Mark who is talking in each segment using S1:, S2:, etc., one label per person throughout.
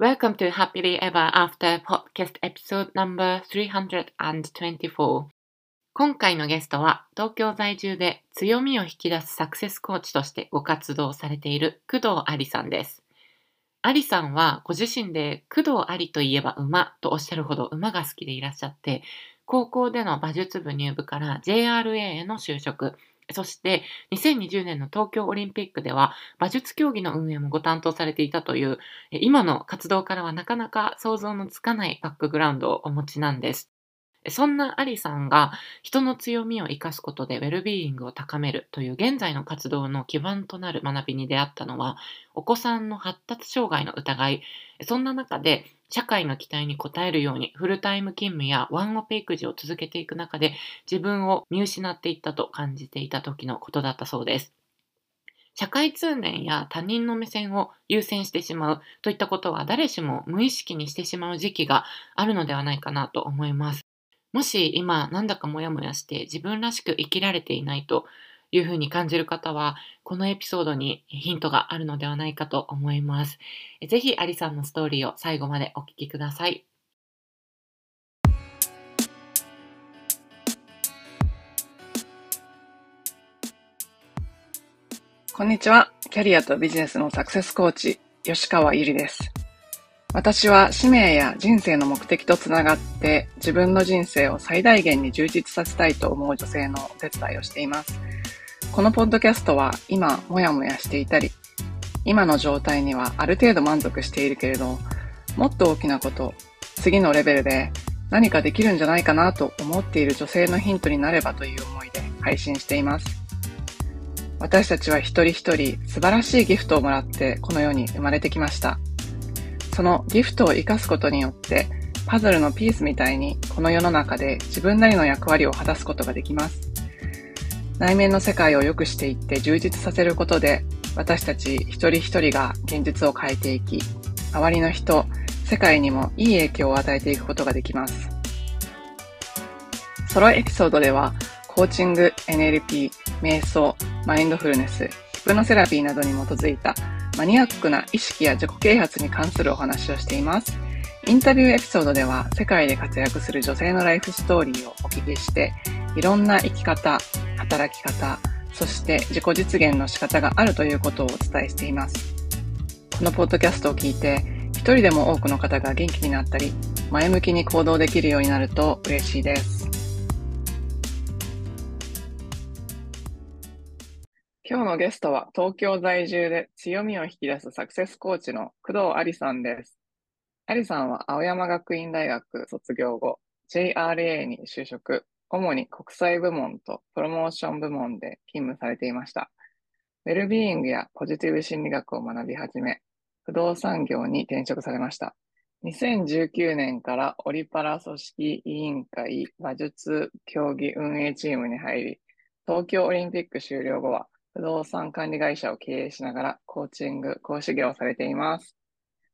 S1: Welcome to Happily Ever After Podcast Episode No.324 今回のゲストは東京在住で強みを引き出すサクセスコーチとしてご活動されている工藤ありさんです。ありさんはご自身で工藤ありといえば馬とおっしゃるほど馬が好きでいらっしゃって高校での馬術部入部から JRA への就職そして2020年の東京オリンピックでは馬術競技の運営もご担当されていたという今の活動からはなかなか想像のつかないバックグラウンドをお持ちなんです。そんなアリさんが人の強みを生かすことでウェルビーイングを高めるという現在の活動の基盤となる学びに出会ったのはお子さんの発達障害の疑いそんな中で社会の期待に応えるようにフルタイム勤務やワンオペ育児を続けていく中で自分を見失っていったと感じていた時のことだったそうです。社会通念や他人の目線を優先してしまうといったことは誰しも無意識にしてしまう時期があるのではないかなと思います。もし今なんだかモヤモヤして自分らしく生きられていないというふうに感じる方は、このエピソードにヒントがあるのではないかと思います。ぜひ、アリさんのストーリーを最後までお聞きください。
S2: こんにちは。キャリアとビジネスのサクセスコーチ、吉川ゆりです。私は使命や人生の目的とつながって自分の人生を最大限に充実させたいと思う女性のお手伝いをしています。このポッドキャストは今もやもやしていたり、今の状態にはある程度満足しているけれど、もっと大きなこと、次のレベルで何かできるんじゃないかなと思っている女性のヒントになればという思いで配信しています。私たちは一人一人素晴らしいギフトをもらってこの世に生まれてきました。そのギフトを活かすことによってパズルのピースみたいにこの世の中で自分なりの役割を果たすことができます。内面の世界を良くしていって充実させることで、私たち一人一人が現実を変えていき、周りの人、世界にもいい影響を与えていくことができます。ソロエピソードでは、コーチング、NLP、瞑想、マインドフルネス、ヒプノセラピーなどに基づいたマニアックな意識や自己啓発に関するお話をしています。インタビューエピソードでは世界で活躍する女性のライフストーリーをお聞きして、いろんな生き方、働き方、そして自己実現の仕方があるということをお伝えしています。このポッドキャストを聞いて、一人でも多くの方が元気になったり、前向きに行動できるようになると嬉しいです。今日のゲストは東京在住で強みを引き出すサクセスコーチの工藤ありさんです。ありさんは青山学院大学卒業後、JRA に就職、主に国際部門とプロモーション部門で勤務されていました。ウェルビーイングやポジティブ心理学を学び始め、不動産業に転職されました。2019年からオリパラ組織委員会馬術競技運営チームに入り、東京オリンピック終了後は不動産管理会社を経営しながらコーチング、講師業をされています。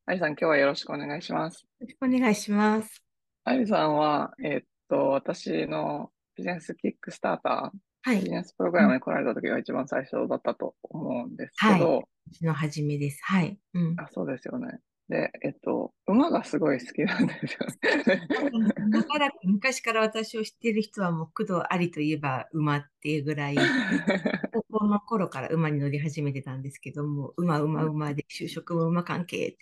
S2: アリさん、今日はよろしくお願いします。
S3: よろしくお願いします。
S2: アリさんは、えー、っと、私のビジネスキックスターター、はい、ビジネスプログラムに来られた時が一番最初だったと思うんですけど、はい、
S3: の初めです。はい。
S2: うん、あそうですよね。で、えっと、馬がすごい好きなんですよね。
S3: 昔から私を知っている人はもう工藤ありといえば馬っていうぐらい、高校の頃から馬に乗り始めてたんですけども、馬、馬、馬で就職も馬関係。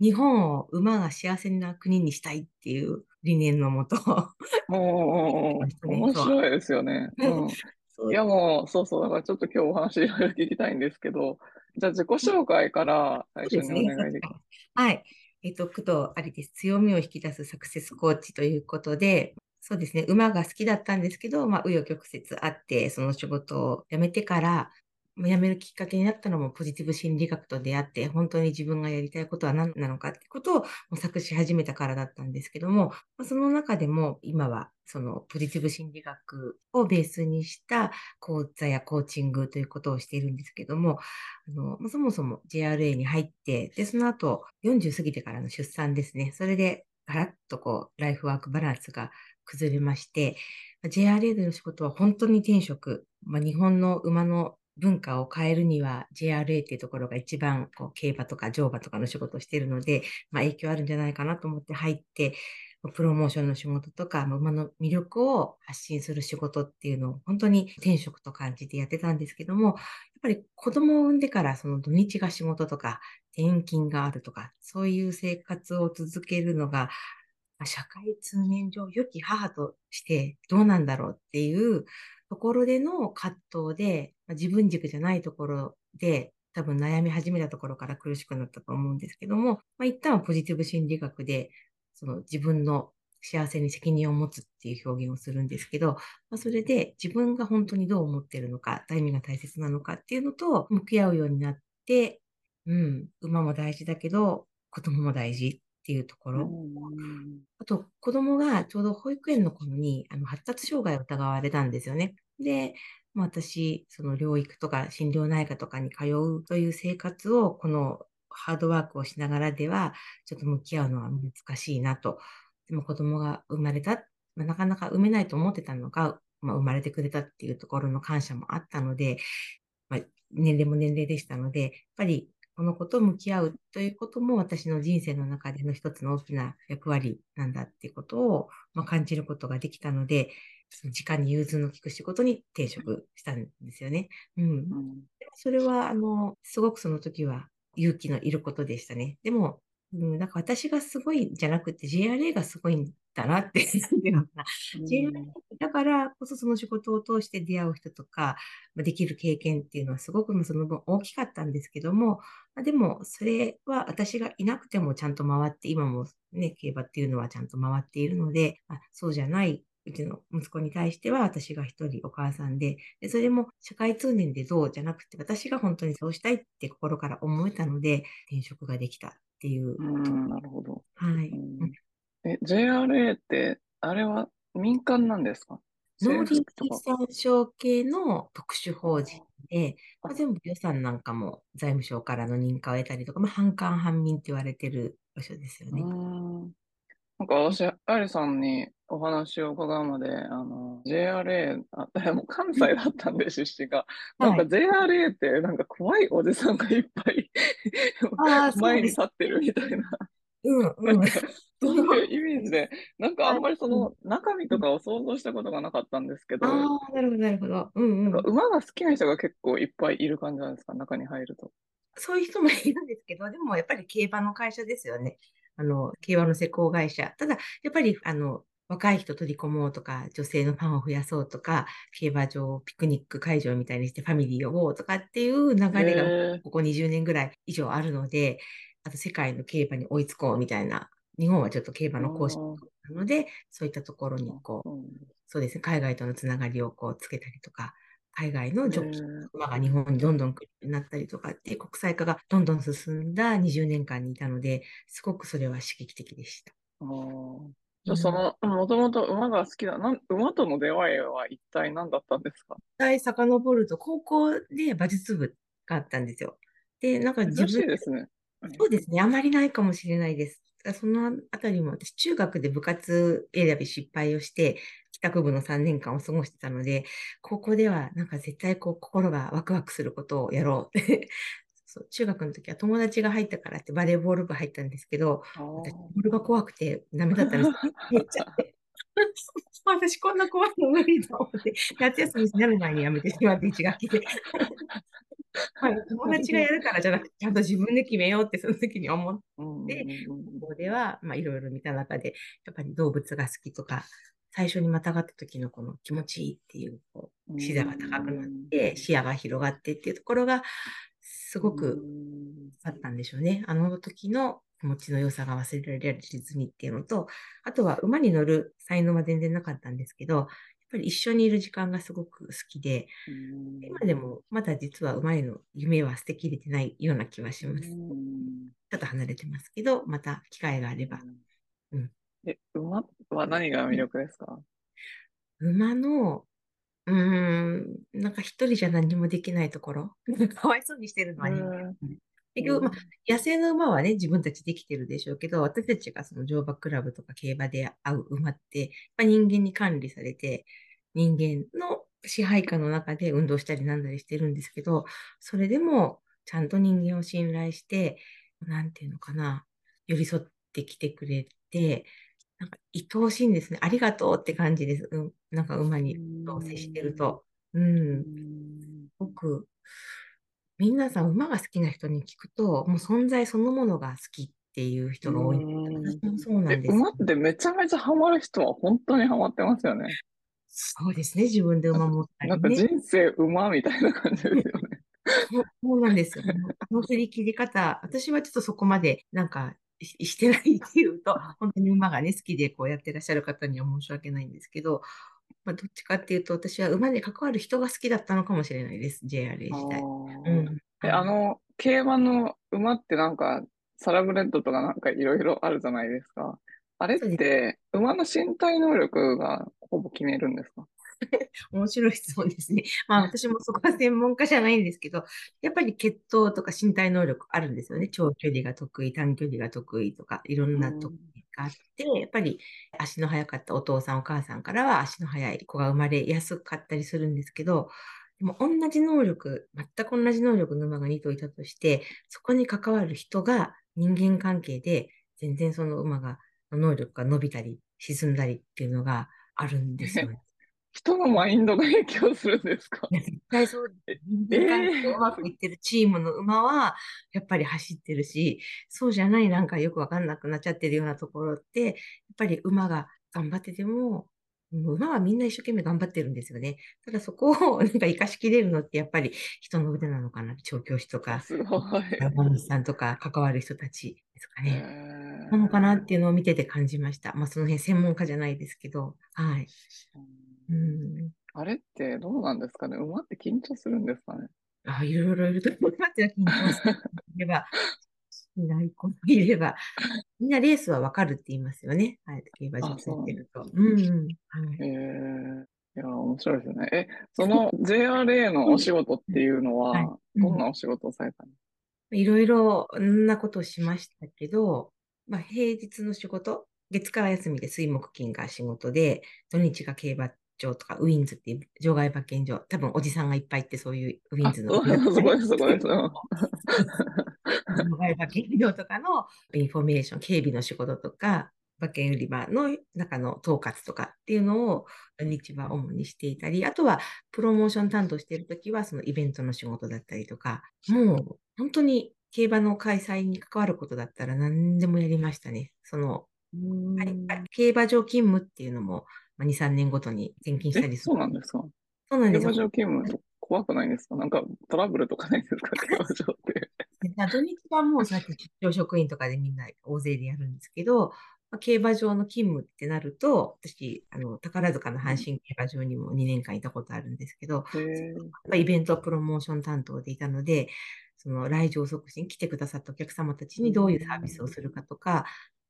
S3: 日本を馬が幸せな国にしたいっていう理念のもと。
S2: もう、面白いですよね。うん、いやもう、そうそう、だからちょっと今日お話いろいろ聞きたいんですけど、じゃあ自己紹介から最初にお願いできます。
S3: はい。えっ、と、工藤ありです。強みを引き出すサクセスコーチということで、そうですね、馬が好きだったんですけど、まあ、紆余曲折あって、その仕事を辞めてから、辞めるきっかけになったのもポジティブ心理学と出会って、本当に自分がやりたいことは何なのかってことを模索し始めたからだったんですけども、その中でも今はそのポジティブ心理学をベースにした講座やコーチングということをしているんですけども、あのそもそも JRA に入って、で、その後40過ぎてからの出産ですね。それでガラッとこう、ライフワークバランスが崩れまして、JRA での仕事は本当に転職、まあ、日本の馬の文化を変えるには JRA っていうところが一番こう競馬とか乗馬とかの仕事をしているので、まあ、影響あるんじゃないかなと思って入って、プロモーションの仕事とか、馬の魅力を発信する仕事っていうのを本当に転職と感じてやってたんですけども、やっぱり子供を産んでからその土日が仕事とか、転勤があるとか、そういう生活を続けるのが、社会通念上良き母としてどうなんだろうっていうところでの葛藤で、自分軸じゃないところで多分悩み始めたところから苦しくなったと思うんですけども、まあ、一旦はポジティブ心理学で、その自分の幸せに責任を持つっていう表現をするんですけど、まあ、それで自分が本当にどう思ってるのか、意味が大切なのかっていうのと向き合うようになって、うん、馬も大事だけど、子供も大事っていうところ。あと、子供がちょうど保育園の頃にあの発達障害を疑われたんですよね。で、まあ、私、その療育とか心療内科とかに通うという生活を、このハードワークをしながらでは、ちょっと向き合うのは難しいなと。でも子供が生まれた、まあ、なかなか産めないと思ってたのが、まあ、生まれてくれたっていうところの感謝もあったので、まあ、年齢も年齢でしたので、やっぱりこの子と向き合うということも私の人生の中での一つの大きな役割なんだっていうことを、まあ、感じることができたので、時間に融通の利く仕事に転職したんですよね。うん。うん、それは、あの、すごくその時は勇気のいることでしたね。でも、うん、なんか私がすごいじゃなくて JRA がすごいんだなって、なんていうのかな。JRA だからこそその仕事を通して出会う人とか、できる経験っていうのはすごくその分大きかったんですけども、でもそれは私がいなくてもちゃんと回って、今もね、競馬っていうのはちゃんと回っているので、あそうじゃないうちの息子に対しては私が一人お母さんでで、それも社会通念でどうじゃなくて、私が本当にそうしたいって心から思えたので、転職ができたっていう。
S2: うん、なるほど。
S3: はい。
S2: え、JRA って、あれは民間なんですか？
S3: 農林水産省系の特殊法人で、まあ、全部予算なんかも財務省からの認可を得たりとか、まあ、半官半民って言われてる場所ですよね。
S2: なんか私、アリさんにお話を伺うまで、あの、JRA、あ、もう関西だったんで、出身が。なんか JRA ってなんか怖いおじさんがいっぱい前に立ってるみたいな。
S3: うんうん、
S2: なんか そういうイメージで、なんかあんまりその中身とかを想像したことがなかったんですけど、
S3: ああ、なるほど、なるほど。うんうん、
S2: なんか馬が好きな人が結構いっぱいいる感じなんですか、中に入ると。
S3: そういう人もいるんですけど、でもやっぱり競馬の会社ですよね。あの、競馬の施工会社。ただ、やっぱり、あの、若い人取り込もうとか、女性のファンを増やそうとか、競馬場、ピクニック会場みたいにしてファミリー呼ぼうとかっていう流れがここ20年ぐらい以上あるので、あと世界の競馬に追いつこうみたいな、日本はちょっと競馬の講師なので、そういったところにこう、そうですね、海外とのつながりをこうつけたりとか、海外のジョッキ馬が日本にどんどん来るようになったりとかって国際化がどんどん進んだ20年間にいたので、すごくそれは刺激的でした。
S2: あじゃあその、もともと馬が好きだ。な馬との出会いは一体何だったんですか？
S3: 一体遡ると、高校で馬術部があったんですよ。で、なんか
S2: 自分ですね。
S3: そうですね。あまりないかもしれないです。そのあたりも、私、中学で部活選び失敗をして、帰宅部の3年間を過ごしてたので、高校ではなんか絶対こう心がワクワクすることをやろう そう中学の時は友達が入ったからってバレーボール部入ったんですけど、私、ボールが怖くてダメだったんです。めっちゃって。私こんな怖いの無理と思って、夏休みになる前にやめてしまって、一学期で。まあ、友達がやるからじゃなくて、ちゃんと自分で決めようってその時に思って、ここでは、まあ、いろいろ見た中で、やっぱり動物が好きとか、最初にまたがった時のこの気持ちいいっていう、こう、視座が高くなって、視野が広がってっていうところが、すごくあったんでしょうね。あの時の気持ちの良さが忘れられずにっていうのと、あとは馬に乗る才能は全然なかったんですけど、ぱり一緒にいる時間がすごく好きで、今でもまだ実は馬への夢は捨てきれてないような気はします。ちょっと離れてますけど、また機会があれば。
S2: うん、え馬は何が魅力ですか？
S3: 馬の、うん、なんか一人じゃ何もできないところ、かわいそうにしてるのは結局、まあ、野生の馬はね、自分たちできてるでしょうけど、私たちがその乗馬クラブとか競馬で会う馬って、まあ、人間に管理されて、人間の支配下の中で運動したりなんだりしてるんですけど、それでもちゃんと人間を信頼して、なんていうのかな、寄り添ってきてくれて、なんか愛おしいんですね。ありがとうって感じです。うん、なんか馬に接してると。うん。僕、皆さん馬が好きな人に聞くと、もう存在そのものが好きっていう人が多い。私もそうなんです。
S2: 馬ってめちゃめちゃハマる人は本当にハマってますよね。
S3: そうですね、自分で馬持った
S2: り、ね、なんか人生馬みたいな感じですよね。
S3: そうそうなんですよ。この振り切り方、私はちょっとそこまでなんか してないっていうと、本当に馬がね、好きでこうやってらっしゃる方には申し訳ないんですけど、まあ、どっちかっていうと、私は馬で関わる人が好きだったのかもしれないです、JRA 時代。
S2: うん、えあの、競馬の馬ってなんか、サラブレッドとかなんかいろいろあるじゃないですか。あれって、馬の身体能力がほぼ決めるんですか？
S3: 面白い質問ですね。まあ私もそこは専門家じゃないんですけど、やっぱり血統とか身体能力あるんですよね。長距離が得意、短距離が得意とか、いろんな得意があって、やっぱり足の速かったお父さんお母さんからは足の速い子が生まれやすかったりするんですけど、でも同じ能力、全く同じ能力の馬が2頭いたとして、そこに関わる人が人間関係で全然その馬が、能力が伸びたり沈んだりっていうのがあるんですよね。
S2: 人のマインドが影響するんですか？
S3: 絶対そううまくいってるチームの馬は、やっぱり走ってるし、そうじゃないなんかよくわかんなくなっちゃってるようなところって、やっぱり馬が頑張ってても、馬はみんな一生懸命頑張ってるんですよね。ただそこをなんか活かしきれるのってやっぱり人の腕なのかな。調教師とか、
S2: すごい。
S3: 山さんとか関わる人たちですかね。なのかなっていうのを見てて感じました。まあその辺専門家じゃないですけど、はい。
S2: うん、あれってどうなんですかね？馬って緊張するんですかね？
S3: あいろいろ。いると思いますよ。緊張すれば、しない子もいれば、みんなレースはわかるって言いますよね。はい、競馬場やってると。うん、うん。はい、え
S2: ー、いや、面白いですね。え、その JRA のお仕事っていうのは、はい、どんなお仕事をされたの、
S3: いろいろなことをしましたけど、まあ、平日の仕事、月から休みで水木金が仕事で、土日が競馬場とか、ウィンズっていう場外馬券場、多分おじさんがいっぱい行ってそういうウィンズの。
S2: そこです、そこです。
S3: 場外馬券場とかのインフォメーション、警備の仕事とか、馬券売り場の中の統括とかっていうのを日は主にしていたり、あとはプロモーション担当しているときはそのイベントの仕事だったりとか、もう本当に競馬の開催に関わることだったら何でもやりましたね。その、はい、競馬場勤務っていうのもまあ、2、3年ごとに転勤したり
S2: する。そうなんですか？
S3: そうなんです
S2: 競馬場勤務怖くないんですか？なんかトラブルとかないですか？競馬場って。
S3: 土日はもうさっき出張職員とかでみんな大勢でやるんですけど、まあ、競馬場の勤務ってなると、私、あの、宝塚の阪神競馬場にも2年間いたことあるんですけど、イベントプロモーション担当でいたので、その来場促進、来てくださったお客様たちにどういうサービスをするかとか、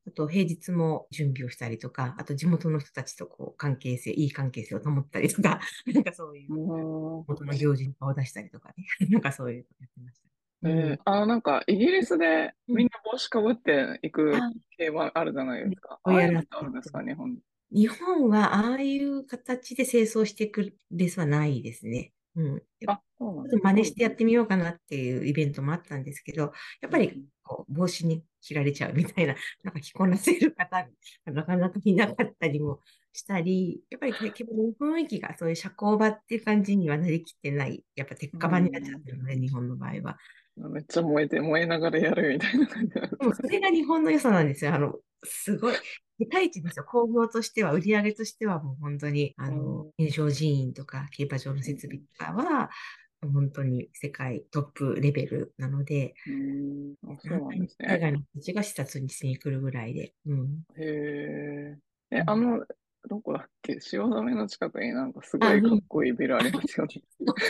S3: あと平日も準備をしたりとか、あと地元の人たちとこう関係性、いい関係性を保ったりとか、なんかそういう、元の行事に顔を出したりとかね、なんかそういうのやってました。
S2: えー、あの、なんか、イギリスでみんな帽子かぶってい。く競馬あるじゃないですか。ああいうのあるんですか、日本。
S3: 日本はああいう形で清掃していくレースはないですね。うん。あ、そうなんです、真似してやってみようかなっていうイベントもあったんですけど、やっぱりこう帽子に切られちゃうみたいな、なんか着こなせる方が なかなかいなかったりもしたり、やっぱり結構雰囲気がそういう社交場っていう感じにはなりきってない、やっぱ鉄火場になっちゃってるので、日本の場合は。
S2: めっちゃ燃えて、燃えながらやるみたいな感じで
S3: もそれが日本の良さなんですよ。あの、すごい、世界一ですよ。工業としては、売り上げとしてはもう本当に、あの、認証人員とか、競馬場の設備とかは、本当に世界トップレベルなので、
S2: うんそうなんですね。
S3: 海外の人たちが視察にしに来るぐらいで。うん、
S2: へえ。え、あの、どこだっけ？汐留の近くになんかすごいかっこいいビルありますよね。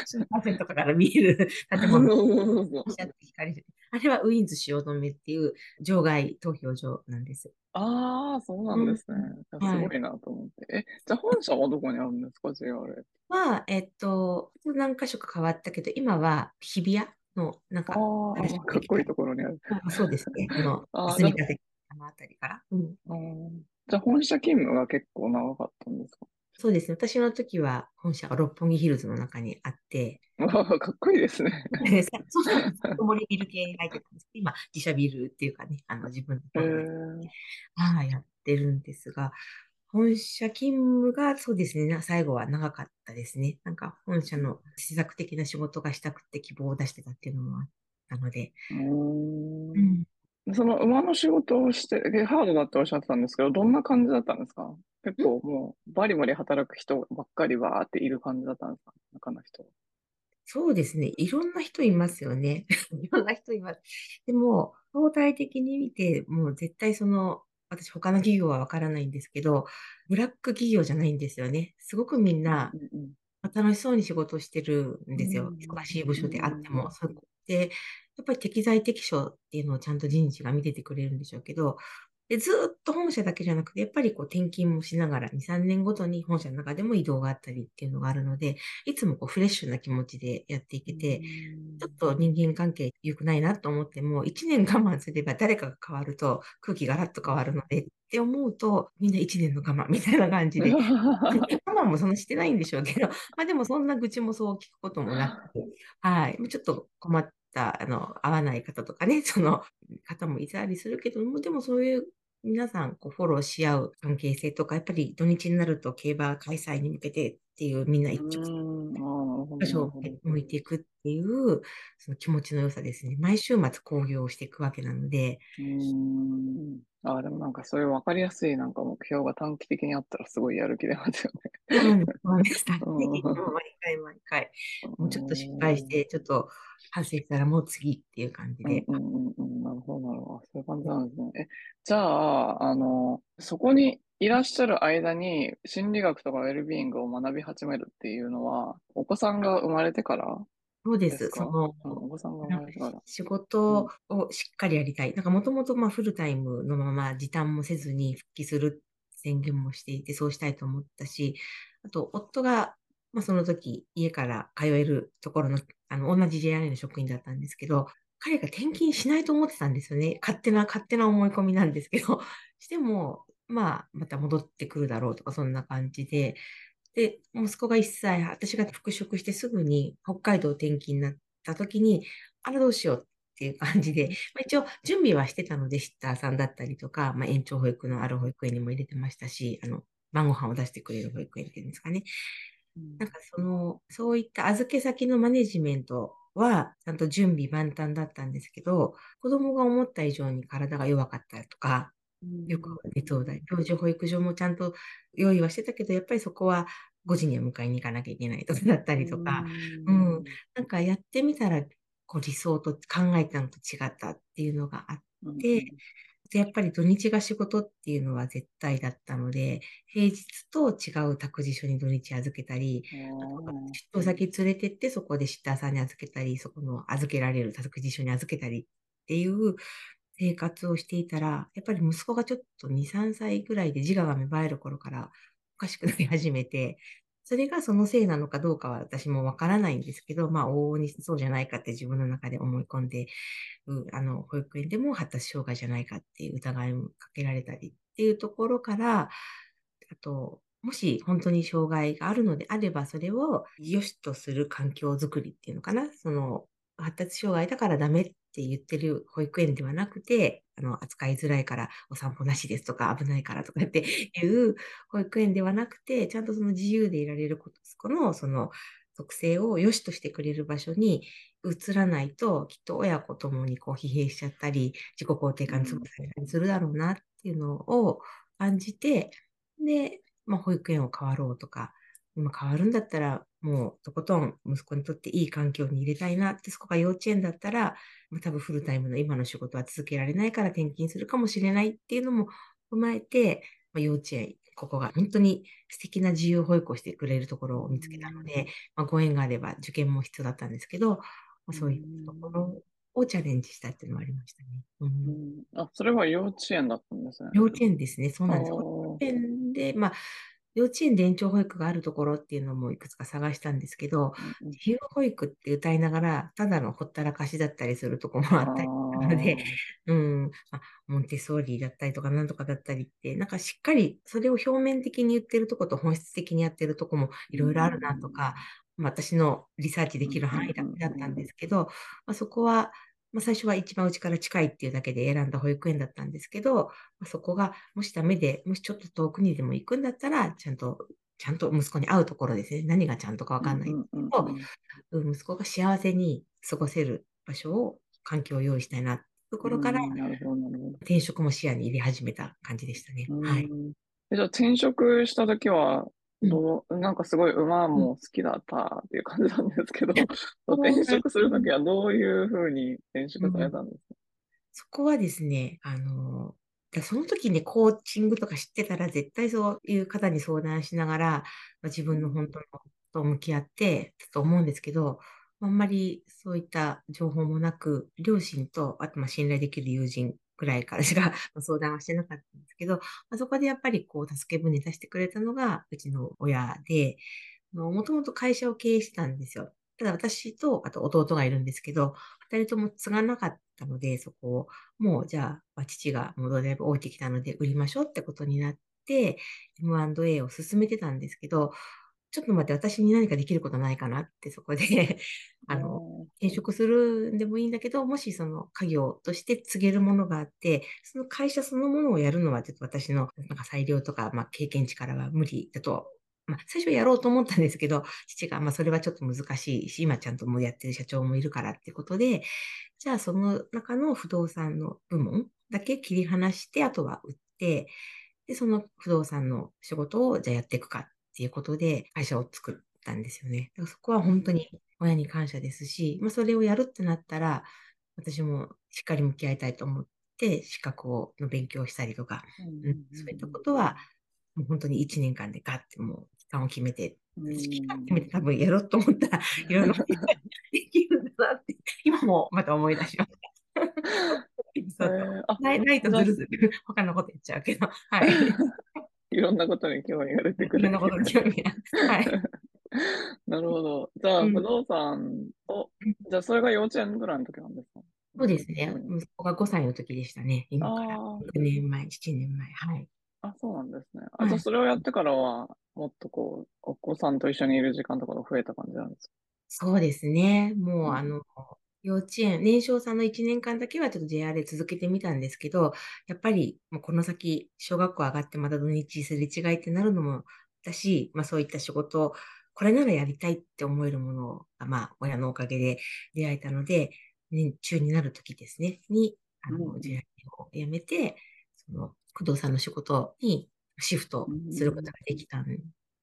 S3: 新幹線とかから見える建物。あれはウィンズ汐留っていう場外投票所なんです。
S2: ああ、そうなんですね。うん、すごいなと思って。はい、え、じゃあ本社はどこにあるんですか ?JR。
S3: は、えっと、何箇所か変わったけど、今は日比谷の、なんか、か
S2: っこいいところにある。
S3: そうですね。あの、霞ヶ関のあたりから。うん、
S2: じゃあ本社勤務が結構長かったんですか？
S3: そうですね。私の時は本社が六本木ヒルズの中にあって、
S2: かっこいいですね。
S3: そうなんです。森ビル系に入ってたんですけど、今、自社ビルっていうかね、あの自分
S2: へ
S3: で、
S2: ー
S3: はい、やってるんですが、本社勤務がそうですね、な最後は長かったですね。なんか本社の施策的な仕事がしたくて希望を出してたっていうのもあったので、
S2: うんその馬の仕事をして、えハードだっておっしゃってたんですけど、どんな感じだったんですか？結構もう、バリバリ働く人ばっかりわーっている感じだったんですか？中の人は。
S3: そうですね。いろんな人いますよね。いろんな人います。でも、相対的に見て、もう絶対その、私他の企業はわからないんですけど、ブラック企業じゃないんですよね。すごくみんな楽しそうに仕事をしてるんですよ
S2: うん。
S3: 忙しい部署であって
S2: うん
S3: も。そうで、やっぱり適材適所っていうのをちゃんと人事が見ててくれるんでしょうけど、で、ずーっと本社だけじゃなくて、やっぱりこう転勤もしながら2、3年ごとに本社の中でも移動があったりっていうのがあるので、いつもこうフレッシュな気持ちでやっていけて、ちょっと人間関係良くないなと思っても、1年我慢すれば誰かが変わると空気がガラッと変わるのでって思うと、みんな1年の我慢みたいな感じで、我慢もそんなしてないんでしょうけど、まあでもそんな愚痴もそう聞くこともなくて、はい。もうちょっと困った、あの、合わない方とかね、その方もいたりするけども、でもそういう皆さんこうフォローし合う関係性とか、やっぱり土日になると競馬開催に向けてっていうみんな一直線
S2: うんあーなるほど
S3: 場所を向いていくっていう、その気持ちの良さですね。毎週末興行をしていくわけなので、
S2: うーん。あーでもなんかそういう分かりやすいなんか目標が短期的にあったらすごいやる気出ますよ
S3: そう もう毎回毎回、
S2: ね。
S3: もうちょっと失敗して、ちょっと反省したらもう次っていう感じで。
S2: うんうんうんうん。なるほど、なるほど。そういう感じなんですね。え、じゃあ、あの、そこにいらっしゃる間に心理学とかウェルビーイングを学び始めるっていうのは、お子さんが生まれてから
S3: そうで。
S2: です
S3: その、
S2: うんお子さんが生まれてから。
S3: 仕事をしっかりやりたい。なんかもともとまあフルタイムのまま時短もせずに復帰する宣言もしていて、そうしたいと思ったし、あと夫が、まあその時家から通えるところの、あの、同じ JRA の職員だったんですけど、彼が転勤しないと思ってたんですよね。勝手な、勝手な思い込みなんですけど、しても、まあ、また戻ってくるだろうとか、そんな感じで、で、息子が1歳、私が復職してすぐに北海道転勤になった時に、あれどうしようっていう感じで、まあ、一応準備はしてたので、シッターさんだったりとか、まあ、延長保育のある保育園にも入れてましたし、あの、晩ご飯を出してくれる保育園っていうんですかね。なんかその、そういった預け先のマネジメントは、ちゃんと準備万端だったんですけど、子供が思った以上に体が弱かったりとか、よく熱を大、幼児保育所もちゃんと用意はしてたけど、やっぱりそこは5時には迎えに行かなきゃいけないとかだったりとか、うん。なんかやってみたら、こう理想と考えたのと違ったっていうのがあっ
S2: で、
S3: て、やっぱり土日が仕事っていうのは絶対だったので、平日と違う託児所に土日預けたり、出張先連れてってそこでシッターさんに預けたり、そこの預けられる託児所に預けたりっていう生活をしていたら、やっぱり息子がちょっと2、3歳ぐらいで自我が芽生える頃からおかしくなり始めて、それがそのせいなのかどうかは私もわからないんですけど、まあ、往々にそうじゃないかって自分の中で思い込んで、あの、保育園でも発達障害じゃないかっていう疑いをかけられたりっていうところから、あと、もし本当に障害があるのであれば、それを良しとする環境づくりっていうのかな。その、発達障害だからダメって言ってる保育園ではなくて、あの、扱いづらいからお散歩なしですとか危ないからとかっていう 保育園ではなくて、ちゃんとその自由でいられること、この、その、特性を良しとしてくれる場所に移らないと、きっと親子ともにこう疲弊しちゃったり、自己肯定感潰されたりするだろうなっていうのを感じて、で、まあ、保育園を変わろうとか、今変わるんだったら、もうとことん息子にとっていい環境に入れたいなって、そこが幼稚園だったら、まあ、多分フルタイムの今の仕事は続けられないから転勤するかもしれないっていうのも踏まえて、まあ、幼稚園、ここが本当に素敵な自由保育をしてくれるところを見つけたので、まあ、ご縁があれば受験も必要だったんですけど、まあ、そういうところをチャレンジしたっていうのはありましたね。うん
S2: うん、あ、それは幼稚園だったんですね。
S3: 幼稚園ですね。そうなんです。幼稚園で、まあ、幼稚園で延長保育があるところっていうのもいくつか探したんですけど、自由保育って歌いながら、ただのほったらかしだったりするところもあったり、ので、うん、あ、モンテッソーリだったりとか、なんとかだったりって、なんかしっかりそれを表面的に言ってるとこと本質的にやってるとこもいろいろあるなとか、まあ、私のリサーチできる範囲だったんですけど、まあ、そこは、まあ、最初は一番うちから近いっていうだけで選んだ保育園だったんですけど、まあ、そこがもしダメで、もしちょっと遠くにでも行くんだったら、ちゃんと、ちゃんと息子に会うところですね。何がちゃんとかわかんないけど、息子が幸せに過ごせる場所を、環境を用意したいなってところから、転職も視野に入れ始めた感じでしたね。はい。
S2: じゃあ転職した時は、どう、なんかすごい馬も好きだったっていう感じなんですけど、転職するときはどういうふうに転職されたんですか、
S3: そこはですね、あの、その時にコーチングとか知ってたら絶対そういう方に相談しながら、まあ、自分の本当のと向き合ってと思うんですけど、あんまりそういった情報もなく、両親と、あとまあ信頼できる友人くらいからしか相談はしてなかったんですけど、まあ、そこでやっぱりこう、助け舟出してくれたのが、うちの親で、もともと会社を経営してたんですよ。ただ私と、あと弟がいるんですけど、二人とも継がなかったので、そこを、もうじゃあ、父がもうだいぶ置いてきたので売りましょうってことになって、M&A を進めてたんですけど、ちょっと待って、私に何かできることないかなって、そこで あの、転職するんでもいいんだけど、もしその家業として告げるものがあって、その会社そのものをやるのは、ちょっと私のなんか裁量とか、まあ、経験値からは無理だと、まあ、最初やろうと思ったんですけど、父が、まあ、それはちょっと難しいし、今ちゃんともうやってる社長もいるからってことで、じゃあその中の不動産の部門だけ切り離して、あとは売って、で、その不動産の仕事をじゃあやっていくかっていうことで会社を作ったんですよね。だからそこは本当に親に感謝ですし、まあ、それをやるってなったら、私もしっかり向き合いたいと思って、資格をの勉強したりとか、うん、そういったことは、もう本当に1年間でガッてもう期間を決めて、期間決めて多分やろうと思ったら、いろいろ できるんだなって、今もまた思い出しました。そうないないとずるずる他のこと言っちゃうけど、はい。
S2: いろんなことに興味が出てくる。
S3: いろんなことに興味が。はい。
S2: なるほど。じゃあ、不動産を、うん、じゃあ、それが幼稚園ぐらいの時なんですか？
S3: そうですね。息子が5歳の時でしたね。今から6年前、7年前。はい。
S2: あ、そうなんですね。あ、じゃあ、それをやってからは、もっとこう、お子さんと一緒にいる時間とかが増えた感じなんですか？
S3: そうですね。もう、あの、幼稚園、年少さんの1年間だけはちょっと JR で続けてみたんですけど、やっぱりもうこの先、小学校上がってまた土日すれ違いってなるのもだし、まあそういった仕事、これならやりたいって思えるものが、まあ親のおかげで出会えたので、年中になる時ですね、に、あの、JR を辞めて、その、工藤さんの仕事にシフトすることができたん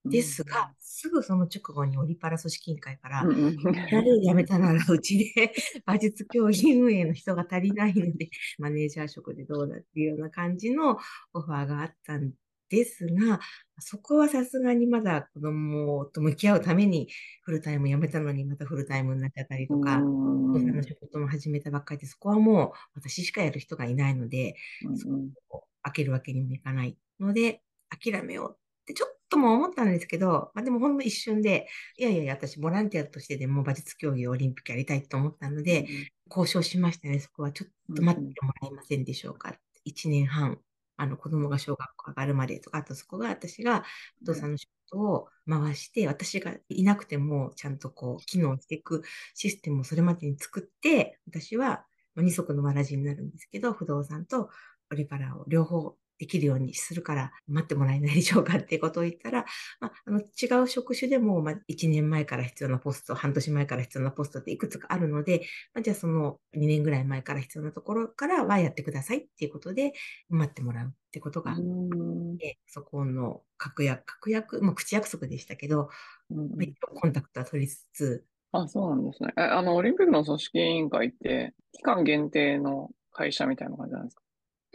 S3: ですが、すぐその直後にオリパラ組織委員会から、やるやめたならうちで馬術競技運営の人が足りないので、マネージャー職でどうだっていうような感じのオファーがあったんですが、そこはさすがにまだ子供と向き合うためにフルタイム辞めたのにまたフルタイムになっちゃったりとか、お父さんの仕事も始めたばっかりで、そこはもう私しかやる人がいないので、そこを開けるわけにもいかないので、諦めようってちょっとも思ったんですけど、まあ、でもほんの一瞬で、いやいやいや、私ボランティアとしてでも馬術競技オリンピックやりたいと思ったので、うん、交渉しましたね。そこはちょっと待ってもらえませんでしょうか。一、うん、年半、あの子供が小学校上がるまでとか、あとそこが私がお父さんの仕事を回して、私がいなくてもちゃんとこう機能していくシステムをそれまでに作って、私は二足のわらじになるんですけど、不動産とオリパラを両方できるようにするから待ってもらえないでしょうかっていうことを言ったら、まあ、あの違う職種でも、まあ、1年前から必要なポスト、半年前から必要なポストっていくつかあるので、まあ、じゃあその2年ぐらい前から必要なところからはやってくださいっていうことで待ってもらうってことが、えそこの確約、確約、まあ、口約束でしたけど、うん、コンタクトは取りつつ、
S2: あ、そうなんですね。え、あの、オリンピックの組織委員会って、期間限定の会社みたいな感じなんですか？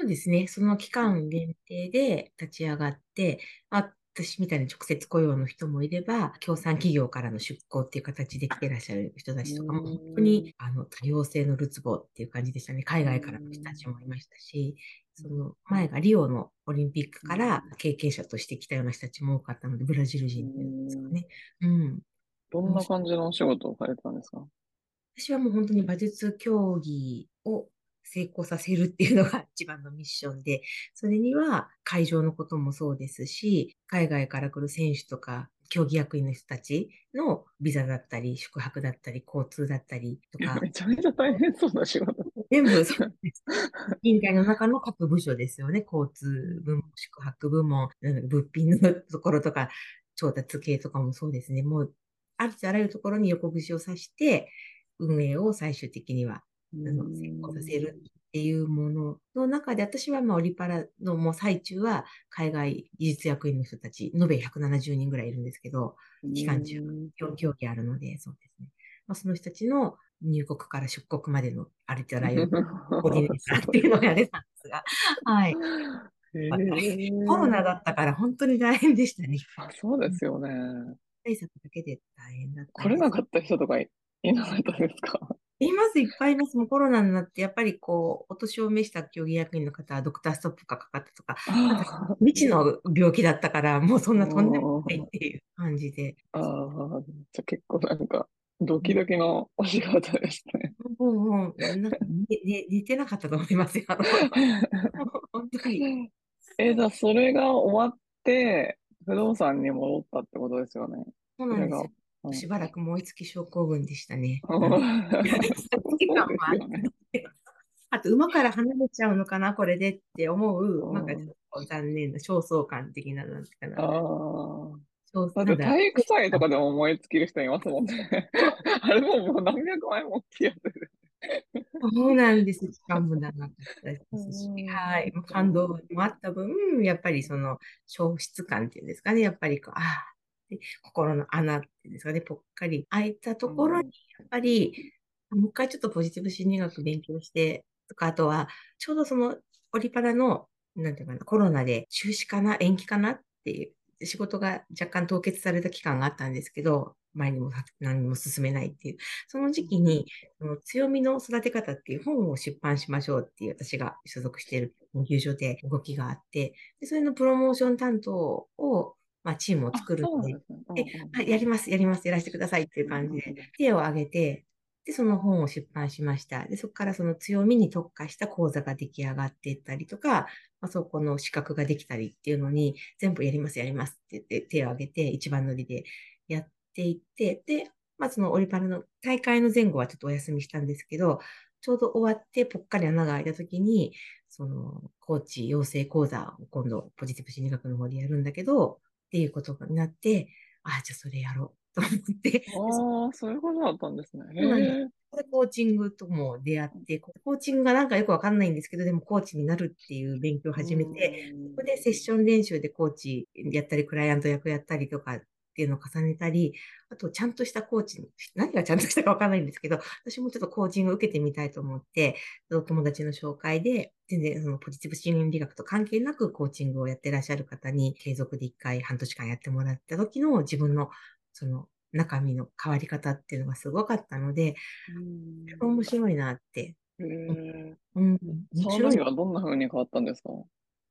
S3: そうですね。その期間限定で立ち上がって、私みたいに直接雇用の人もいれば、協賛企業からの出向っていう形で来てらっしゃる人たちとかも、本当にあの多様性のるつぼっていう感じでしたね。海外からの人たちもいましたし、その前がリオのオリンピックから経験者として来たような人たちも多かったので、ブラジル人ですかね。うん。
S2: どんな感じのお仕事をされたんですか？
S3: 私はもう本当に馬術競技を成功させるっていうのが一番のミッションで、それには会場のこともそうですし、海外から来る選手とか、競技役員の人たちのビザだったり、宿泊だったり、交通だったりとか。
S2: めちゃめちゃ大変そうな仕事。
S3: 全部そうです。委員会の中の各部署ですよね。交通部門、宿泊部門、物品のところとか、調達系とかもそうですね。もう、あるあらゆるところに横串を刺して、運営を最終的にはあの成功させるっていうものの中で、私はまあオリパラのもう最中は海外技術役員の人たち、延べ170人ぐらいいるんですけど、期間中、4競技あるので、そうですね。まあ、その人たちの入国から出国までのありとらゆるコーディネーターっていうのをやれたんですが、はい。コロナだったから本当に大変でしたね。
S2: あそうですよね。
S3: 対策だけで大変だった。
S2: 来れなかった人とかいなかったですか？
S3: います、いっぱいいます。もうコロナになって、やっぱりこう、お年を召した競技役員の方はドクターストップがかかったとか、未知の病気だったから、もうそんなとんでもないっていう感じで。
S2: ああ、じゃ結構なんか、ドキドキのお仕事ですね。
S3: もう、もう、なんか寝寝てなかったと思いますよ。本当に。
S2: え、じゃあそれが終わって、不動産に戻ったってことですよね。
S3: そうなんですよ。しばらく燃え尽き症候群でしたね。あと、馬から離れちゃうのかな、これでって思う、なんか残念な、焦燥感的な、なんてかな。
S2: だって体育祭とかでも燃え尽きる人いますもんね。あれももう何百枚も大きいやつ
S3: そうなんです。しかも長かったですし、はい。感動もあった分、やっぱりその消失感っていうんですかね。やっぱりこう、ああ、心の穴っていうんですかね、ぽっかり。開いたところに、やっぱり、もう一回ちょっとポジティブ心理学勉強して、とか、あとは、ちょうどその、オリパラの、なんていうかな、コロナで中止かな、延期かなっていう、仕事が若干凍結された期間があったんですけど、前にも何も進めないっていう、その時期に、その強みの育て方っていう本を出版しましょうっていう私が所属している研究所で動きがあって、でそれのプロモーション担当をまあ、チームを作るので、で、ね、やります、やります、やらせてくださいっていう感じで、手を挙げて、で、その本を出版しました。で、そこからその強みに特化した講座が出来上がっていったりとか、まあ、そこの資格ができたりっていうのに、全部やります、やりますって言って手を挙げて、一番乗りでやっていって、で、まあ、そのオリパラの大会の前後はちょっとお休みしたんですけど、ちょうど終わってぽっかり穴が開いた時に、その、コーチ養成講座を今度、ポジティブ心理学の方でやるんだけど、っていうことになって、ああ、じゃあそれやろうと思って。
S2: ああ、そういうことだったんですね。
S3: へで、コーチングとも出会って、コーチングがなんかよくわかんないんですけど、でもコーチになるっていう勉強を始めて、そこでセッション練習でコーチやったり、クライアント役やったりとかっていうのを重ねたり、あと、ちゃんとしたコーチ、何がちゃんとしたかわかんないんですけど、私もちょっとコーチングを受けてみたいと思って、友達の紹介で、全然そのポジティブ心理学と関係なくコーチングをやってらっしゃる方に、継続で一回半年間やってもらった時の自分の、その、中身の変わり方っていうのがすごかったので、うん面白いなって。
S2: へうん。その時はどんな風に変わったんですか？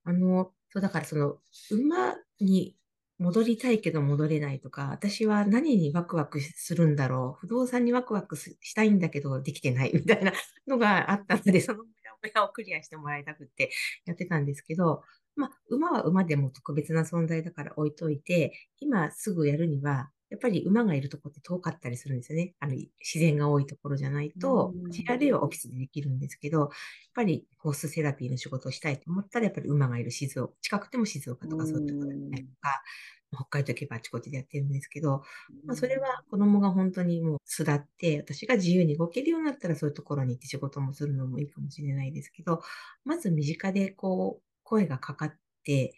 S3: あの、そうだからその、馬に戻りたいけど戻れないとか、私は何にワクワクするんだろう？不動産にワクワクしたいんだけどできてないみたいなのがあったので、そのモヤモヤをクリアしてもらいたくってやってたんですけど、まあ、馬は馬でも特別な存在だから置いといて、今すぐやるには、やっぱり馬がいるところって遠かったりするんですよね。あの、自然が多いところじゃないと、CRA はオフィスでできるんですけど、やっぱりホースセラピーの仕事をしたいと思ったら、やっぱり馬がいる静岡、近くても静岡とかそういうところだったりとか、北海道行けばあちこちでやってるんですけど、まあ、それは子供が本当にもう巣立って、私が自由に動けるようになったらそういうところに行って仕事もするのもいいかもしれないですけど、まず身近でこう、声がかかって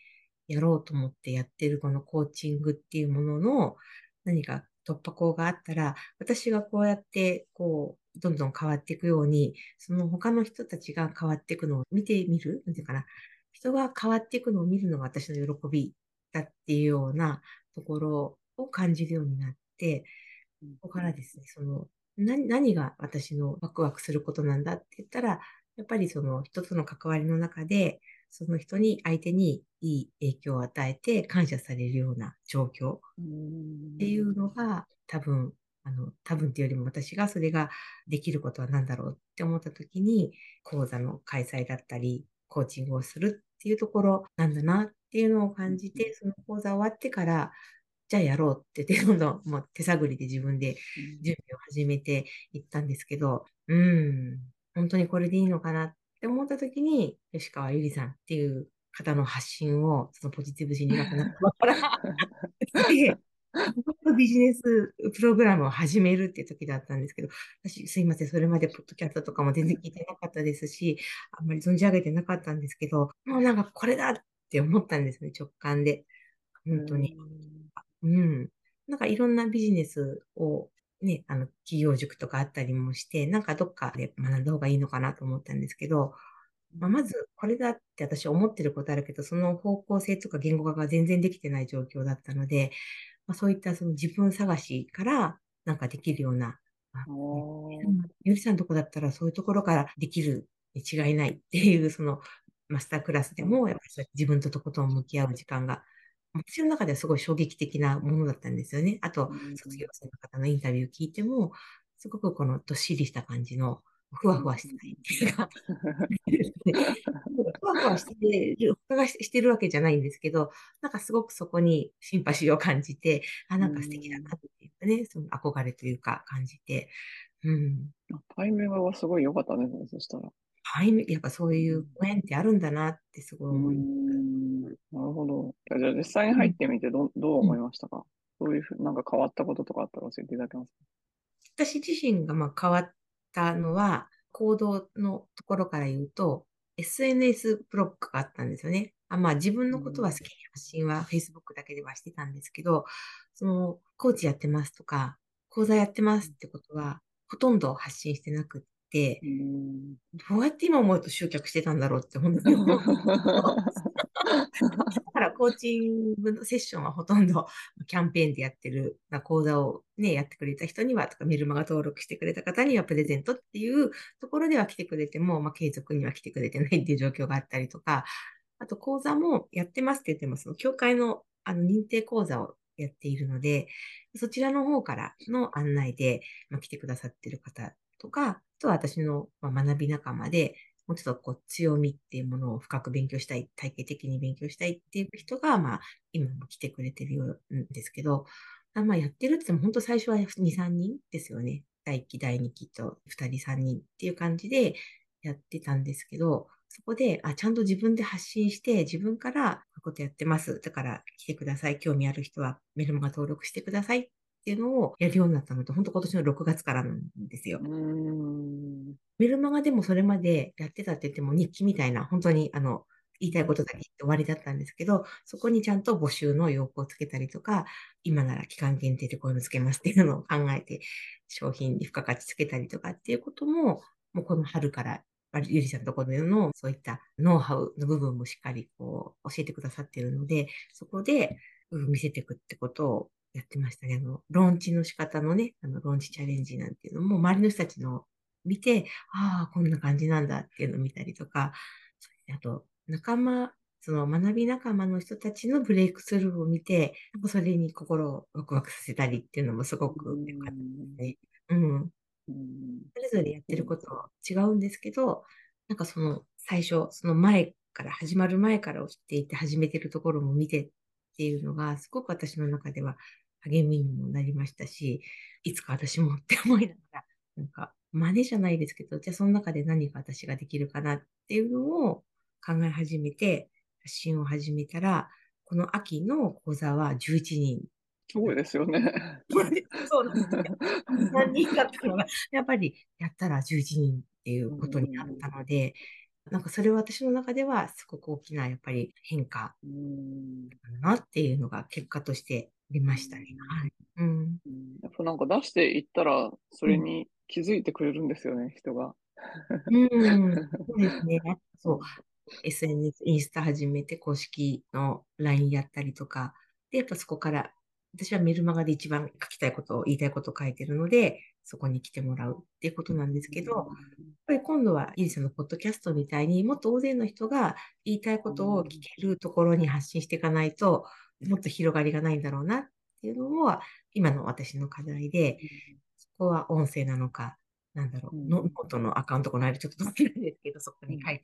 S3: やろうと思ってやってるこのコーチングっていうものの何か突破口があったら、私がこうやってこう、どんどん変わっていくように、その他の人たちが変わっていくのを見てみる？なんていうかな。人が変わっていくのを見るのが私の喜びだっていうようなところを感じるようになって、ここからですね、その、何が私のワクワクすることなんだって言ったら、やっぱりその人との関わりの中で、その人に、相手にいい影響を与えて感謝されるような状況。っていうのが多分あの、多分っていうよりも私がそれができることは何だろうって思った時に、講座の開催だったり、コーチングをするっていうところなんだなっていうのを感じて、その講座終わってから、じゃあやろうってどんどんもう手探りで自分で準備を始めていったんですけど、うん、本当にこれでいいのかなって思った時に、吉川ゆりさんっていう方の発信を、そのポジティブ心理学のから で、ビジネスプログラムを始めるっていう時だったんですけど、私すいません、それまでポッドキャストとかも全然聞いてなかったですし、あんまり存じ上げてなかったんですけど、もうなんかこれだって思ったんですね、直感で。本当に。うん。なんかいろんなビジネスをね、あの、企業塾とかあったりもして、なんかどっかで学んだ方がいいのかなと思ったんですけど、まあ、まず、これだって私思ってることあるけど、その方向性とか言語化が全然できてない状況だったので、まあ、そういったその自分探しからなんかできるような、ゆりさんのとこだったらそういうところからできるに違いないっていう、そのマスタークラスでも、やっぱり自分ととことん向き合う時間が、私の中ではすごい衝撃的なものだったんですよね。あと、卒業生の方のインタビュー聞いても、すごくこのどっしりした感じの、ふわふわしてないっていうか、ふわふわしてる、他がしてるわけじゃないんですけど、なんかすごくそこにシンパシーを感じて、あ、なんか素敵だなっていうかね、その憧れというか感じて、うん。
S2: タイミングはすごい良かったね、そしたら。
S3: はい、やっぱそういうご縁ってあるんだなってすごい思います。
S2: なるほど。じゃあ実際に入ってみてど,、どう思いましたか、うん、どういうふうなんか変わったこととかあったら教えていただけますか？
S3: 私自身がまあ変わったのは、行動のところから言うと、SNS ブロックがあったんですよね。あまあ自分のことは好きに発信は Facebook だけではしてたんですけど、そのコーチやってますとか、講座やってますってことはほとんど発信してなくって、どうやって今思うと集客してたんだろうって本当に思う。だからコーチングのセッションはほとんどキャンペーンでやってる、講座をね、やってくれた人には、とかメルマガ登録してくれた方にはプレゼントっていうところでは来てくれても、まあ、継続には来てくれてないっていう状況があったりとか、あと講座もやってますって言っても、その協会のあの認定講座をやっているので、そちらの方からの案内で、まあ、来てくださってる方とか、あと私の学び仲間で、もうちょっとこう強みっていうものを深く勉強したい、体系的に勉強したいっていう人が、まあ、今も来てくれてるようんですけど、まあ、やってるって言っても本当最初は2、3人ですよね。第1期、第2期と2人、3人っていう感じでやってたんですけど、そこで、あ、ちゃんと自分で発信して、自分からこういうことやってます。だから来てください。興味ある人はメルマガ登録してくださいっていうのをやるようになったのと、本当今年の6月からなんですよ。メルマガでもそれまでやってたって言っても日記みたいな、本当にあの、言いたいことだけ言って終わりだったんですけど、そこにちゃんと募集の要項をつけたりとか、今なら期間限定でこういうのつけますっていうのを考えて、商品に付加価値つけたりとかっていうことも、もうこの春からゆりさんのところでのそういったノウハウの部分もしっかりこう教えてくださっているので、そこで、見せていくってことをやってましたね。あの、ローンチの仕方のね、あの、ローンチチャレンジなんていうのも、周りの人たちの見て、ああ、こんな感じなんだっていうのを見たりとか、あと、仲間、その学び仲間の人たちのブレイクスルーを見て、それに心をワクワクさせたりっていうのもすごく良かったですね。うん。それぞれやってること違うんですけど、なんかその最初、その前から始まる前から知っていて始めてるところも見てっていうのが、すごく私の中では励みにもなりましたし、いつか私もって思いながら、なんか真似じゃないですけど、じゃあその中で何か私ができるかなっていうのを考え始めて、発信を始めたら、この秋の講座は11人。
S2: すごいですよね。
S3: そうなんですよ。何人かったのが、やっぱりやったら11人っていうことになったので、なんかそれは私の中ではすごく大きなやっぱり変化だなっていうのが結果として出ましたね。はい。うん。
S2: やっぱなんか出していったら、それに気づいてくれるんですよね、うん、人が。
S3: うん。そうですね。そう。SNS、インスタ始めて公式の LINE やったりとか、で、やっぱそこから、私はメルマガで一番書きたいことを、言いたいことを書いてるので、そこに来てもらうっていうことなんですけど、やっぱり今度はイリさんのポッドキャストみたいにもっと大勢の人が言いたいことを聞けるところに発信していかないと、もっと広がりがないんだろうなっっていうのは、今の私の課題で、そこは音声なのか、なんだろう、
S2: うん。
S3: ノートのアカウントこの間ちょっと載ってないんですけど、そこに書いて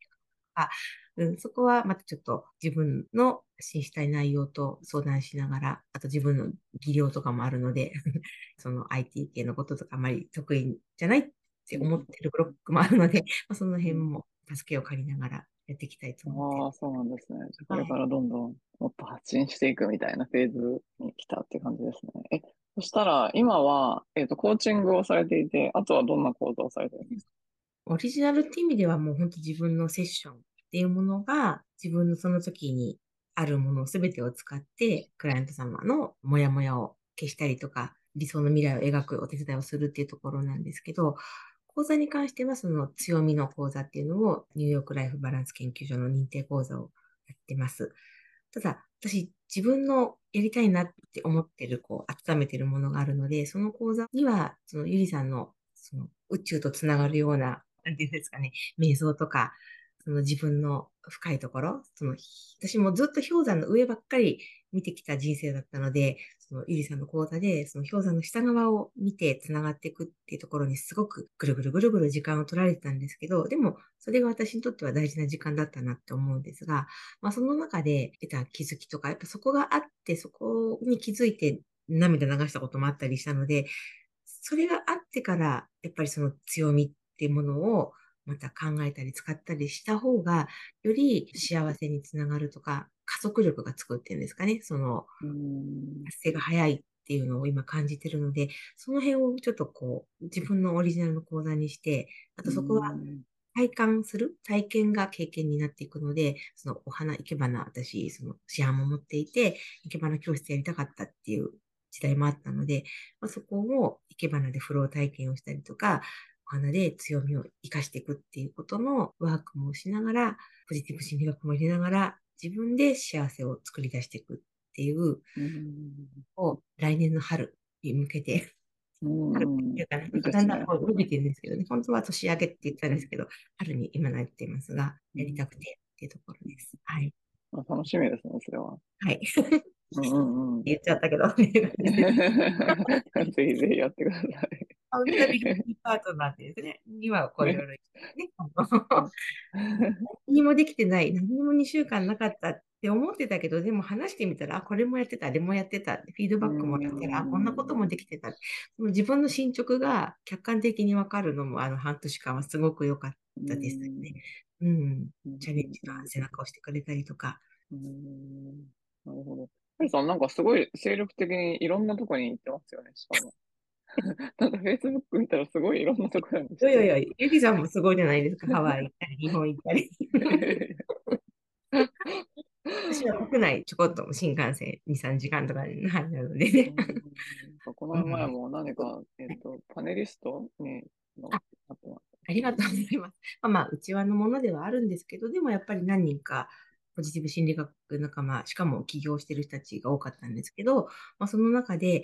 S3: あるとか、うん、そこはまたちょっと自分の発信したい内容と相談しながら、あと自分の技量とかもあるので、その IT 系のこととかあまり得意じゃないって思ってるブロックもあるので、まあ、その辺も助けを借りながらやっていきたいと思
S2: ああ、そうなんですね。じゃあこれからどんどんもっと発信していくみたいなフェーズに来たって感じですね。え、そしたら今は、えっと、コーチングをされていて、あとはどんな講座をされてるんですか？
S3: オリジナルって意味ではもう本当自分のセッションっていうものが自分のその時にあるものすべてを使ってクライアント様のモヤモヤを消したりとか理想の未来を描くお手伝いをするっていうところなんですけど、講座に関してはその強みの講座っていうのをニューヨークライフバランス研究所の認定講座をやってます。ただ、私自分のやりたいなって思ってる、こう、温めてるものがあるので、その講座には、そのゆりさんのその宇宙とつながるような、なんていうんですかね、瞑想とか、その自分の深いところ、その、私もずっと氷山の上ばっかり見てきた人生だったので、そのゆりさんの講座で、その氷山の下側を見てつながっていくっていうところにすごくぐるぐるぐるぐる時間を取られてたんですけど、でもそれが私にとっては大事な時間だったなって思うんですが、まあその中で得た気づきとか、やっぱそこがあって、そこに気づいて涙流したこともあったりしたので、それがあってから、やっぱりその強みっていうものをまた考えたり使ったりした方が、より幸せにつながるとか、加速力がつくっていうんですかね、その
S2: うん。
S3: 達成が早いっていうのを今感じてるので、その辺をちょっとこう、自分のオリジナルの講座にして、あとそこは体感する体験が経験になっていくので、そのお花、生け花、私、その市販も持っていて、生け花教室やりたかったっていう時代もあったので、まあ、そこを生け花でフロー体験をしたりとか、お花で強みを活かしていくっていうことのワークもしながら、ポジティブ心理学も入れながら、自分で幸せを作り出していくっていう、
S2: うん。
S3: を来年の春に向けて、だんだんこう伸びてるんですけどね、本当は年明けって言ったんですけど、春に今なっていますが、やりたくてっていうところです。はい。
S2: あ楽しみですね、それは。
S3: はい。
S2: うんうんうん。
S3: 言っちゃったけど、
S2: ぜひぜひやってください。
S3: カウンタビリティパートナーですね。にはこういろいろね、何にもできてない、何にも2週間なかったって思ってたけど、でも話してみたら、あ、これもやってた、あれもやってた、フィードバックもらったら、あ、こんなこともできてた。その自分の進捗が客観的にわかるのも、あの半年間はすごく良かったですね。うん。チャレンジの背中を押してくれたりとか。
S2: うんなるほど。ハリさん、なんかすごい精力的にいろんなとこに行ってますよね、しかも。なんか Facebook 見たらすごいいろんなところに。
S3: いやいやいや、ゆきさんもすごいじゃないですか。ハワイ行ったり、日本行ったり。私は国内ちょこっと新幹線2、3時間とかになるのでね。
S2: うんこの前も何か、えっと、パネリストにの
S3: あ。ありがとうございます。まあまあ、うちわのものではあるんですけど、でもやっぱり何人かポジティブ心理学仲間、しかも起業してる人たちが多かったんですけど、まあ、その中で、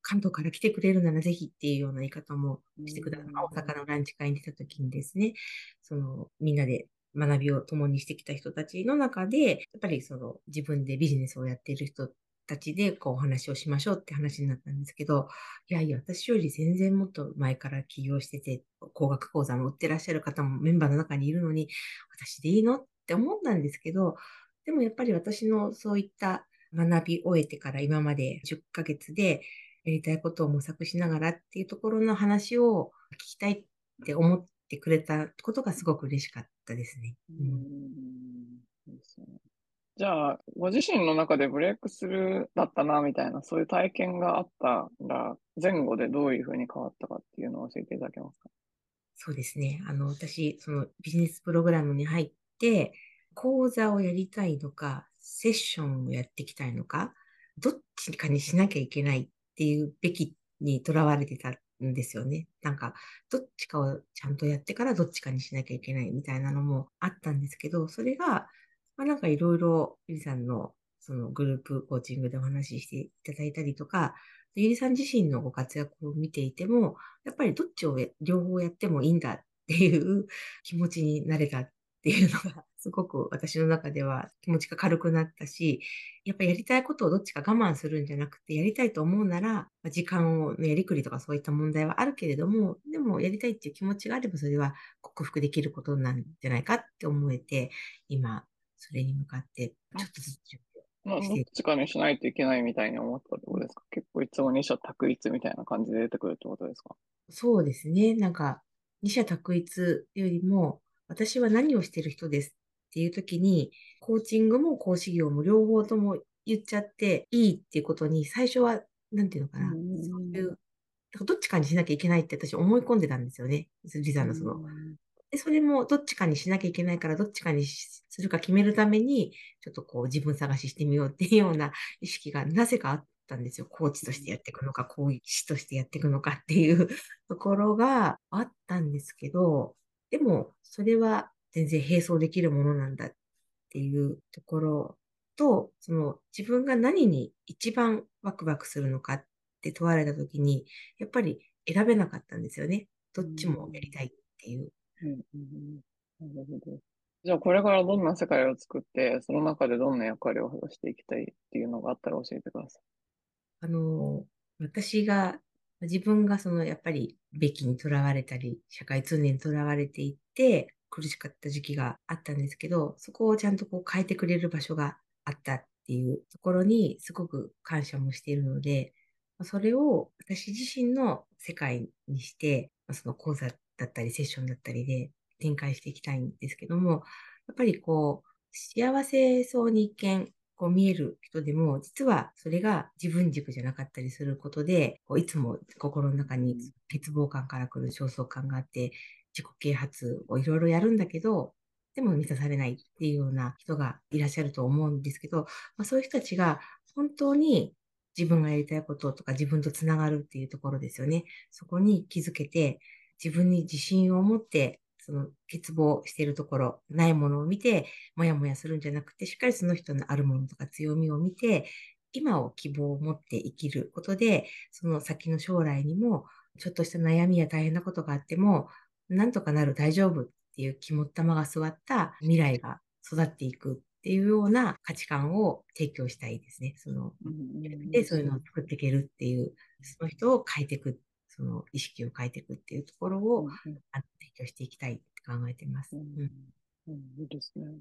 S3: 関東から来てくれるならぜひっていうような言い方もしてください。大阪のランチ会に出た時にですね、そのみんなで学びを共にしてきた人たちの中で、やっぱりその自分でビジネスをやっている人たちでこうお話をしましょうって話になったんですけど、いやいや、私より全然もっと前から起業してて、工学講座も売ってらっしゃる方もメンバーの中にいるのに、私でいいの？って思ったんですけど、でもやっぱり私のそういった学び終えてから今まで10ヶ月でやりたいことを模索しながらっていうところの話を聞きたいって思ってくれたことがすごく嬉しかったですね。
S2: うんじゃあ、ご自身の中でブレイクスルーだったな、みたいな、そういう体験があったら、前後でどういうふうに変わったかっていうのを教えていただけますか？
S3: そうですね。あの、私、そのビジネスプログラムに入って、講座をやりたいのか、セッションをやっていきたいのか、どっちかにしなきゃいけないっていうべきにとらわれてたんですよね。なんか、どっちかをちゃんとやってからどっちかにしなきゃいけないみたいなのもあったんですけど、それが、まあ、なんかいろいろゆりさんのそのグループコーチングでお話ししていただいたりとか、ゆりさん自身のご活躍を見ていても、やっぱりどっちを両方やってもいいんだっていう気持ちになれたっていうのがすごく私の中では気持ちが軽くなったし、やっぱりやりたいことをどっちか我慢するんじゃなくて、やりたいと思うなら、時間を、やりくりとかそういった問題はあるけれども、でもやりたいっていう気持ちがあれば、それは克服できることなんじゃないかって思えて、今、それに向かって、ちょっとずつ準
S2: 備をしてどっちかにしないといけないみたいに思ったってことですか？結構いつも二者択一みたいな感じで出てくるってことですか？
S3: そうですね。なんか、二者択一よりも、私は何をしてる人ですっていう時に、コーチングも講師業も両方とも言っちゃっていいっていうことに、最初は、なんていうのかな、そういう、どっちかにしなきゃいけないって私思い込んでたんですよね。リザのその。で、それもどっちかにしなきゃいけないから、どっちかにするか決めるために、ちょっとこう自分探ししてみようっていうような意識がなぜかあったんですよ。コーチとしてやっていくのか、講師としてやっていくのかっていうところがあったんですけど、でも、それは全然並走できるものなんだっていうところと、その自分が何に一番ワクワクするのかって問われたときに、やっぱり選べなかったんですよね。どっちもやりたいっていう。うん。うん。う
S2: ん、なるほど。じゃあこれからどん。な世界を作って、その中でどん。な役割を果たしていきたいっていうのがあったら教えてください。
S3: あの、私が、自分がそのやっぱりべきにとらわれたり、社会通念にとらわれていって、苦しかった時期があったんですけど、そこをちゃんとこう変えてくれる場所があったっていうところにすごく感謝もしているので、それを私自身の世界にして、その講座だったりセッションだったりで展開していきたいんですけども、やっぱりこう、幸せそうに一見こう見える人でも、実はそれが自分軸じゃなかったりすることで、こういつも心の中に欠乏感から来る焦燥感があって、自己啓発をいろいろやるんだけど、でも満たされないっていうような人がいらっしゃると思うんですけど、まあ、そういう人たちが本当に自分がやりたいこととか自分とつながるっていうところですよね。そこに気づけて、自分に自信を持って、その欠乏しているところ、ないものを見て、もやもやするんじゃなくて、しっかりその人のあるものとか強みを見て、今を希望を持って生きることで、その先の将来にも、ちょっとした悩みや大変なことがあっても、なんとかなる大丈夫っていう肝っ玉が座った未来が育っていくっていうような価値観を提供したいですね。その、で、そういうのを作っていけるっていう、その人を変えていく、その意識を変えていくっていうところを、提供していきたいって考えてます。うん。
S2: うん、いいですね。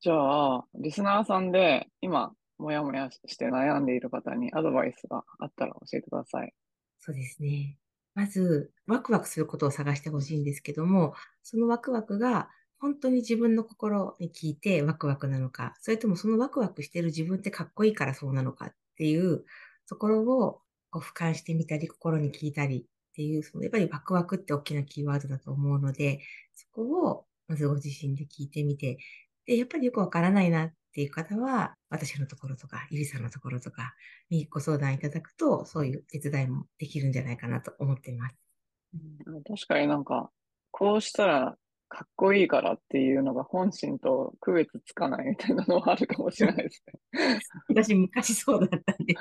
S2: じゃあ、リスナーさんで今、もやもやして悩んでいる方にアドバイスがあったら教えてください。
S3: そうですね。まず、ワクワクすることを探してほしいんですけども、そのワクワクが本当に自分の心に聞いてワクワクなのか、それともそのワクワクしてる自分ってかっこいいからそうなのかっていうところをこう俯瞰してみたり、心に聞いたりっていう、そのやっぱりワクワクって大きなキーワードだと思うので、そこをまずご自身で聞いてみて、で、やっぱりよくわからないなっていう方は、私のところとか、ゆりさんのところとかにご相談いただくと、そういう手伝いもできるんじゃないかなと思っています。
S2: うん、確かになんか、こうしたらかっこいいからっていうのが本心と区別つかないみたいなのはあるかもしれないですね。
S3: 私昔そうだったんで、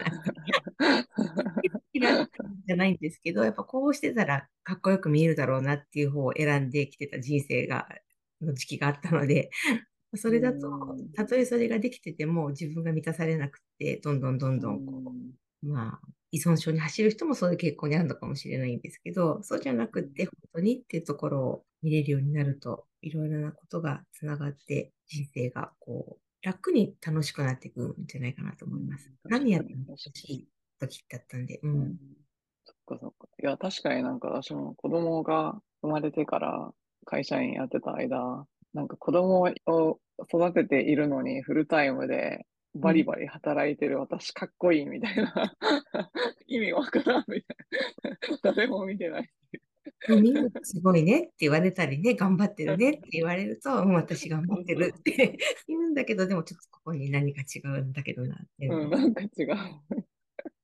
S3: 嫌 じゃないんですけど、やっぱこうしてたらかっこよく見えるだろうなっていう方を選んできてた人生が、の時期があったので、それだと、たとえそれができてても自分が満たされなくて、どんどんどんどんこう、まあ、依存症に走る人もそういう傾向にあるのかもしれないんですけど、そうじゃなくて、本当にっていうところを見れるようになると、いろいろなことがつながって、人生がこう、楽に楽しくなっていくんじゃないかなと思います。何やっても楽しい時だったんで、うん。
S2: そっかそっか。いや、確かになんか私も子供が生まれてから会社員やってた間、なんか子供を育てているのにフルタイムでバリバリ働いてる私かっこいいみたいな 意味わからんみたいな誰も見てない
S3: すごいねって言われたりね、頑張ってるねって言われると、もう私頑張ってるって言うんだけど、でもちょっとここに何か違うんだけどなって。
S2: うん、なんか違う。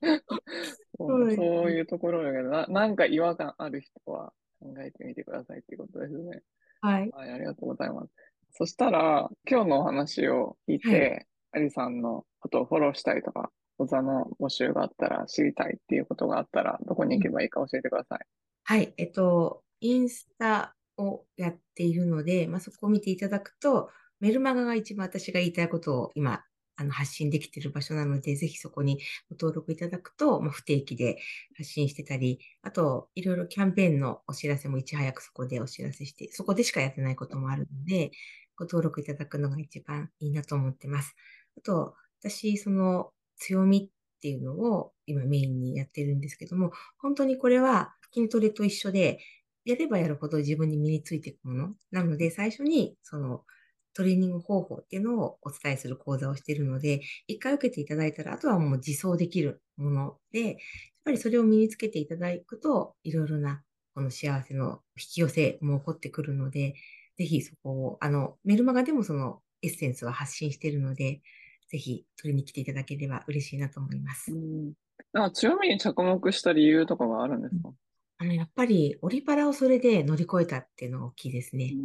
S2: そういうところだけどな、なんか違和感ある人は考えてみてくださいっていうことですね。
S3: はい。
S2: はい、ありがとうございます。そしたら、今日のお話を聞いて、はい、アリさんのことをフォローしたいとか、講座の募集があったら、知りたいっていうことがあったら、どこに行けばいいか教えてください。
S3: はい。えっと、インスタをやっているので、まあ、そこを見ていただくと、メルマガが一番私が言いたいことを今、あの発信できている場所なので、ぜひそこにご登録いただくと、まあ、不定期で発信してたり、あと、いろいろキャンペーンのお知らせもいち早くそこでお知らせして、そこでしかやってないこともあるので、ご登録いただくのが一番いいなと思ってます。あと、私、その強みっていうのを今メインにやってるんですけども、本当にこれは筋トレと一緒で、やればやるほど自分に身についていくもの。なので、最初に、その、トレーニング方法っていうのをお伝えする講座をしているので、一回受けていただいたら、あとはもう自走できるもので、やっぱりそれを身につけていただくと、いろいろなこの幸せの引き寄せも起こってくるので、ぜひそこを、あの、メルマガでもそのエッセンスは発信しているので、ぜひ取りに来ていただければ嬉しいなと思います。うん。
S2: なんか強みに着目した理由とかがあるんですか、
S3: あの、やっぱり、オリパラをそれで乗り越えたっていうのが大きいですね。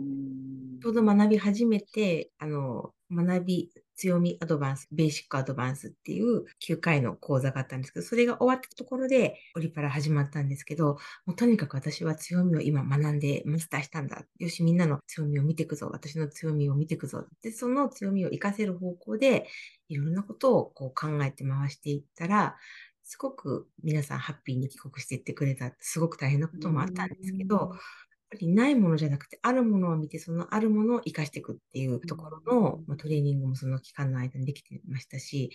S3: ちょうど学び始めて、あの、学び、強みアドバンス、ベーシックアドバンスっていう9回の講座があったんですけど、それが終わったところでオリパラ始まったんですけど、もうとにかく私は強みを今学んでマスターしたんだ。よし、みんなの強みを見ていくぞ。私の強みを見ていくぞ。で、その強みを活かせる方向で、いろんなことをこう考えて回していったら、すごく皆さんハッピーに帰国していってくれたすごく大変なこともあったんですけど、やっぱりないものじゃなくて、あるものを見て、そのあるものを活かしていくっていうところの、まあ、トレーニングもその期間の間にできてましたし、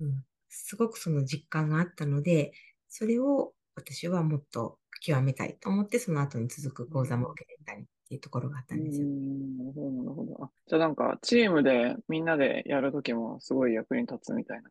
S3: うん、すごくその実感があったので、それを私はもっと極めたいと思って、その後に続く講座も受けてたりっていうところがあったんですよ。
S2: なるほど、なるほど。あじゃあなんか、チームでみんなでやるときもすごい役に立つみたいな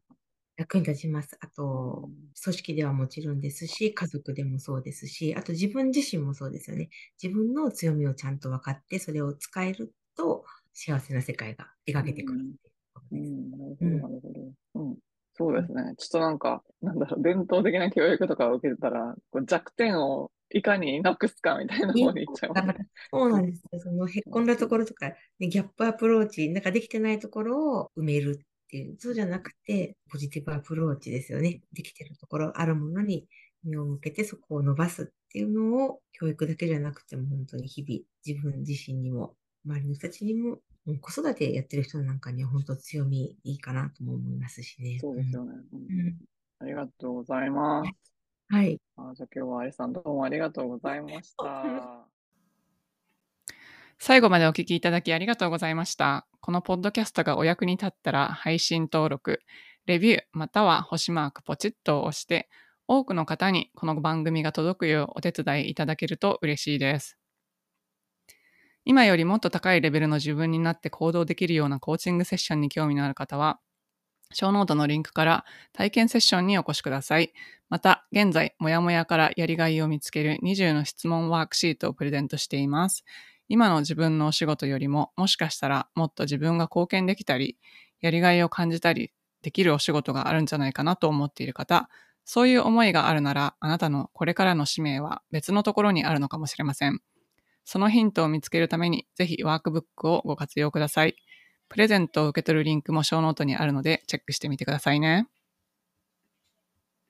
S3: 役に立ちます。あと、組織ではもちろんですし、家族でもそうですし、あと自分自身もそうですよね。自分の強みをちゃんと分かって、それを使えると、幸せな世界が描けてくるっていうことです。なるほど、なるほ
S2: ど。うんそうですね。ちょっとなんか、なんだろう、伝統的な教育とかを受けてたら、こう弱点をいかになくすかみたいな方に行っちゃう。
S3: そうなんですよ。そのへっこんだところとか、ね、ギャップアプローチ、なんかできてないところを埋めるっていう、そうじゃなくて、ポジティブアプローチですよね。できてるところ、あるものに目を向けてそこを伸ばすっていうのを、教育だけじゃなくても、本当に日々、自分自身にも、周りの人たちにも、子育てやってる人なんかには本当強みいいかなとも思いますしね。
S2: そうですよね。うん、ありがとうございます。
S3: はい。
S2: あじゃあ今日はありさんどうもありがとうございました。
S4: 最後までお聞きいただきありがとうございました。このポッドキャストがお役に立ったら配信登録、レビューまたは星マークポチッと押して、多くの方にこの番組が届くようお手伝いいただけると嬉しいです。今よりもっと高いレベルの自分になって行動できるようなコーチングセッションに興味のある方は、小ノートのリンクから体験セッションにお越しください。また、現在、もやもやからやりがいを見つける20の質問ワークシートをプレゼントしています。今の自分のお仕事よりも、もしかしたらもっと自分が貢献できたり、やりがいを感じたりできるお仕事があるんじゃないかなと思っている方、そういう思いがあるなら、あなたのこれからの使命は別のところにあるのかもしれません。そのヒントを見つけるために、ぜひワークブックをご活用ください。プレゼントを受け取るリンクもショーノートにあるので、チェックしてみてくださいね。